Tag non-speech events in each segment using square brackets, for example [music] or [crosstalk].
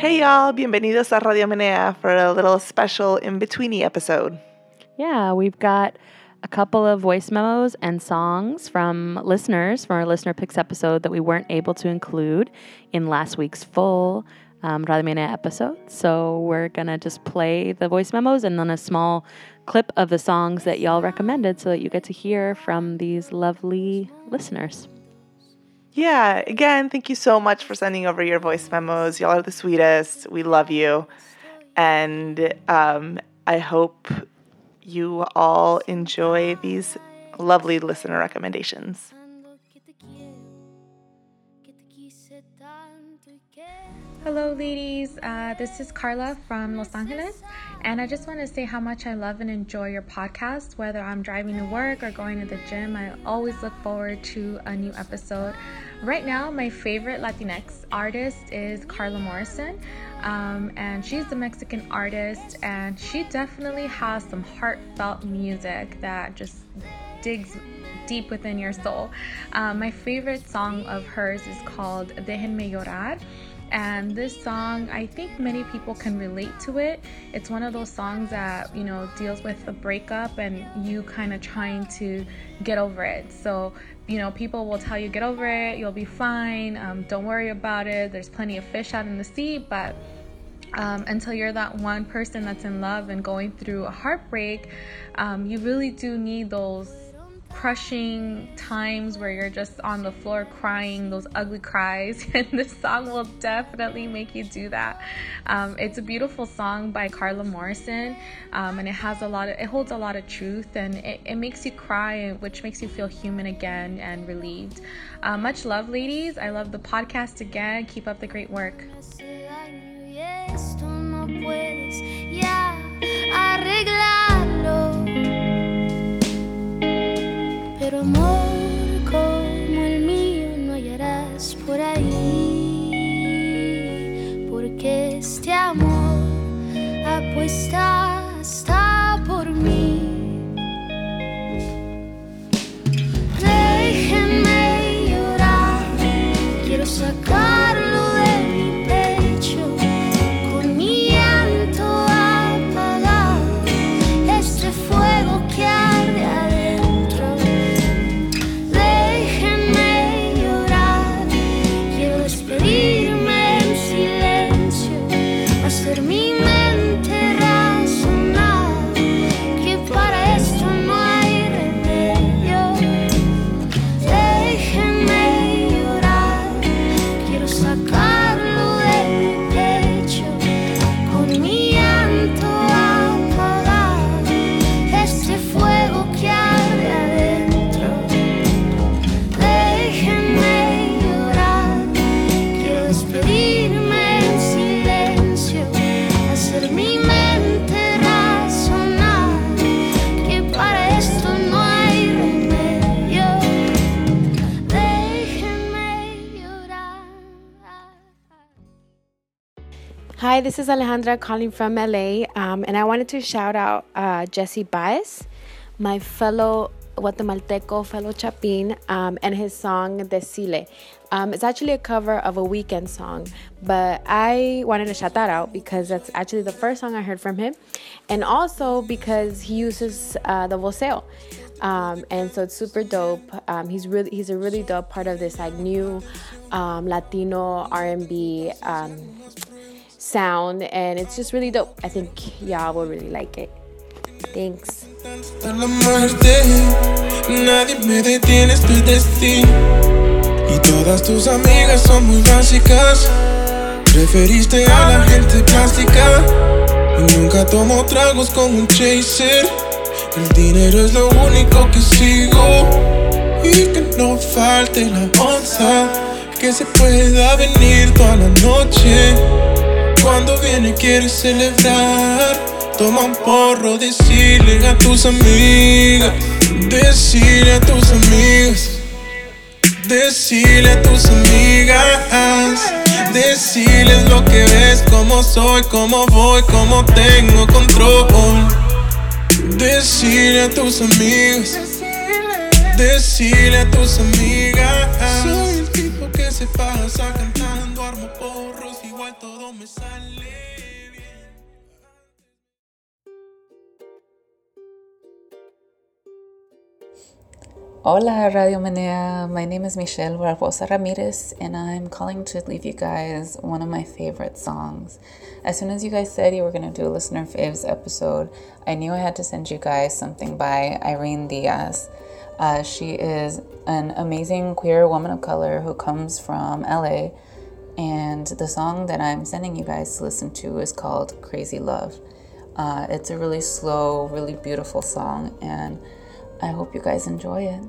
Hey y'all, bienvenidos a Radio Menea for a little special in betweeny episode. Yeah, we've got a couple of voice memos and songs from listeners from our listener picks episode that we weren't able to include in last week's full um, Radio Menea episode. So we're gonna just play the voice memos and then a small clip of the songs that y'all recommended so that you get to hear from these lovely listeners. Yeah, again, thank you so much for sending over your voice memos. Y'all are the sweetest. We love you. And um, I hope you all enjoy these lovely listener recommendations. Hello, ladies. Uh, this is Carla from Los Angeles, and I just want to say how much I love and enjoy your podcast. Whether I'm driving to work or going to the gym, I always look forward to a new episode. Right now, my favorite Latinx artist is Carla Morrison, um, and she's a Mexican artist, and she definitely has some heartfelt music that just digs deep within your soul. Um, my favorite song of hers is called Déjenme Llorar. And this song, I think many people can relate to it. It's one of those songs that, you know, deals with a breakup and you kind of trying to get over it. So, you know, people will tell you, get over it, you'll be fine, um, don't worry about it, there's plenty of fish out in the sea, but um, until you're that one person that's in love and going through a heartbreak, um, you really do need those crushing times where you're just on the floor crying those ugly cries [laughs] and this song will definitely make you do that. Um, it's a beautiful song by carla morrison um, and it has a lot of it holds a lot of truth and it, it makes you cry which makes you feel human again and relieved. Uh, much love ladies. I love the podcast again. Keep up the great work Pero amor Hi, this is Alejandra calling from LA, um, and I wanted to shout out uh, Jesse Baez, my fellow Guatemalteco, fellow Chapin, um, and his song Decile. Um, it's actually a cover of a Weeknd song, but I wanted to shout that out because that's actually the first song I heard from him, and also because he uses uh, the voseo. Um, and so it's super dope. Um, he's really he's a really dope part of this like new um, Latino R&B um, sound, and it's just really dope. I think y'all will really like it. Thanks. La muerte, nadie me detiene, esto es destino. Y todas tus amigas son muy básicas. Preferiste a la gente plástica. Y nunca tomo tragos con un chaser. El dinero es lo único que sigo. Y que no falte la onza. Que se pueda venir toda la noche. Cuando viene quieres celebrar. Toma un porro, decirle a tus amigas. Decirle a tus amigas. Decirle a tus amigas. Decirles lo que ves, cómo soy, cómo voy, cómo tengo control. Decirle a tus amigas. Decirle a tus amigas. Soy el tipo que se pasa cantando, armo porros, todo no me. Hola, Radio Menea. My name is Michelle Barbosa Ramirez, and I'm calling to leave you guys one of my favorite songs. As soon as you guys said you were going to do a listener faves episode, I knew I had to send you guys something by Irene Diaz. Uh, she is an amazing queer woman of color who comes from LA, and the song that I'm sending you guys to listen to is called Crazy Love. Uh, it's a really slow, really beautiful song, and I hope you guys enjoy it.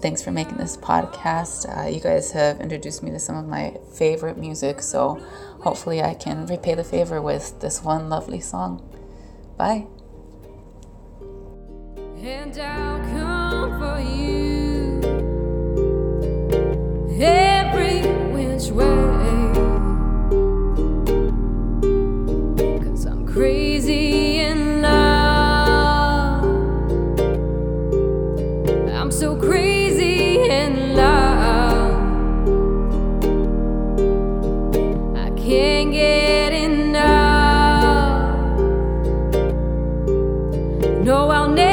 Thanks for making this podcast. Uh, you guys have introduced me to some of my favorite music, so hopefully I can repay the favor with this one lovely song. Bye. And I'll come for you Cause I'm crazy in love. I'm so crazy in love. I can't get enough. No, I'll never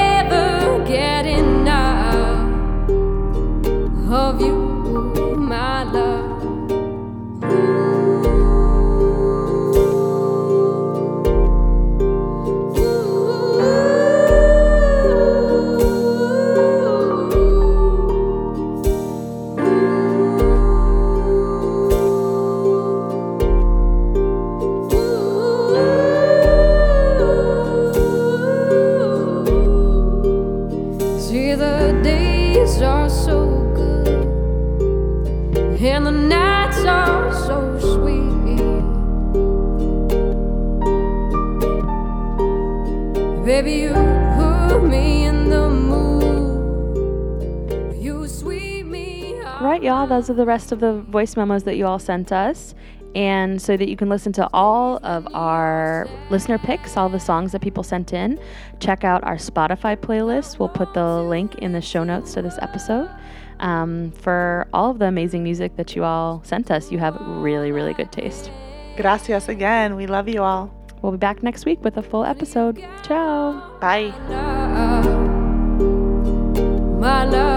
Right, y'all, those are the rest of the voice memos that you all sent us. And so that you can listen to all of our listener picks, all the songs that people sent in, check out our Spotify playlist. We'll put the link in the show notes to this episode. Um, for all of the amazing music that you all sent us, you have really, really good taste. Gracias again. We love you all. We'll be back next week with a full episode. Ciao. Bye. my love.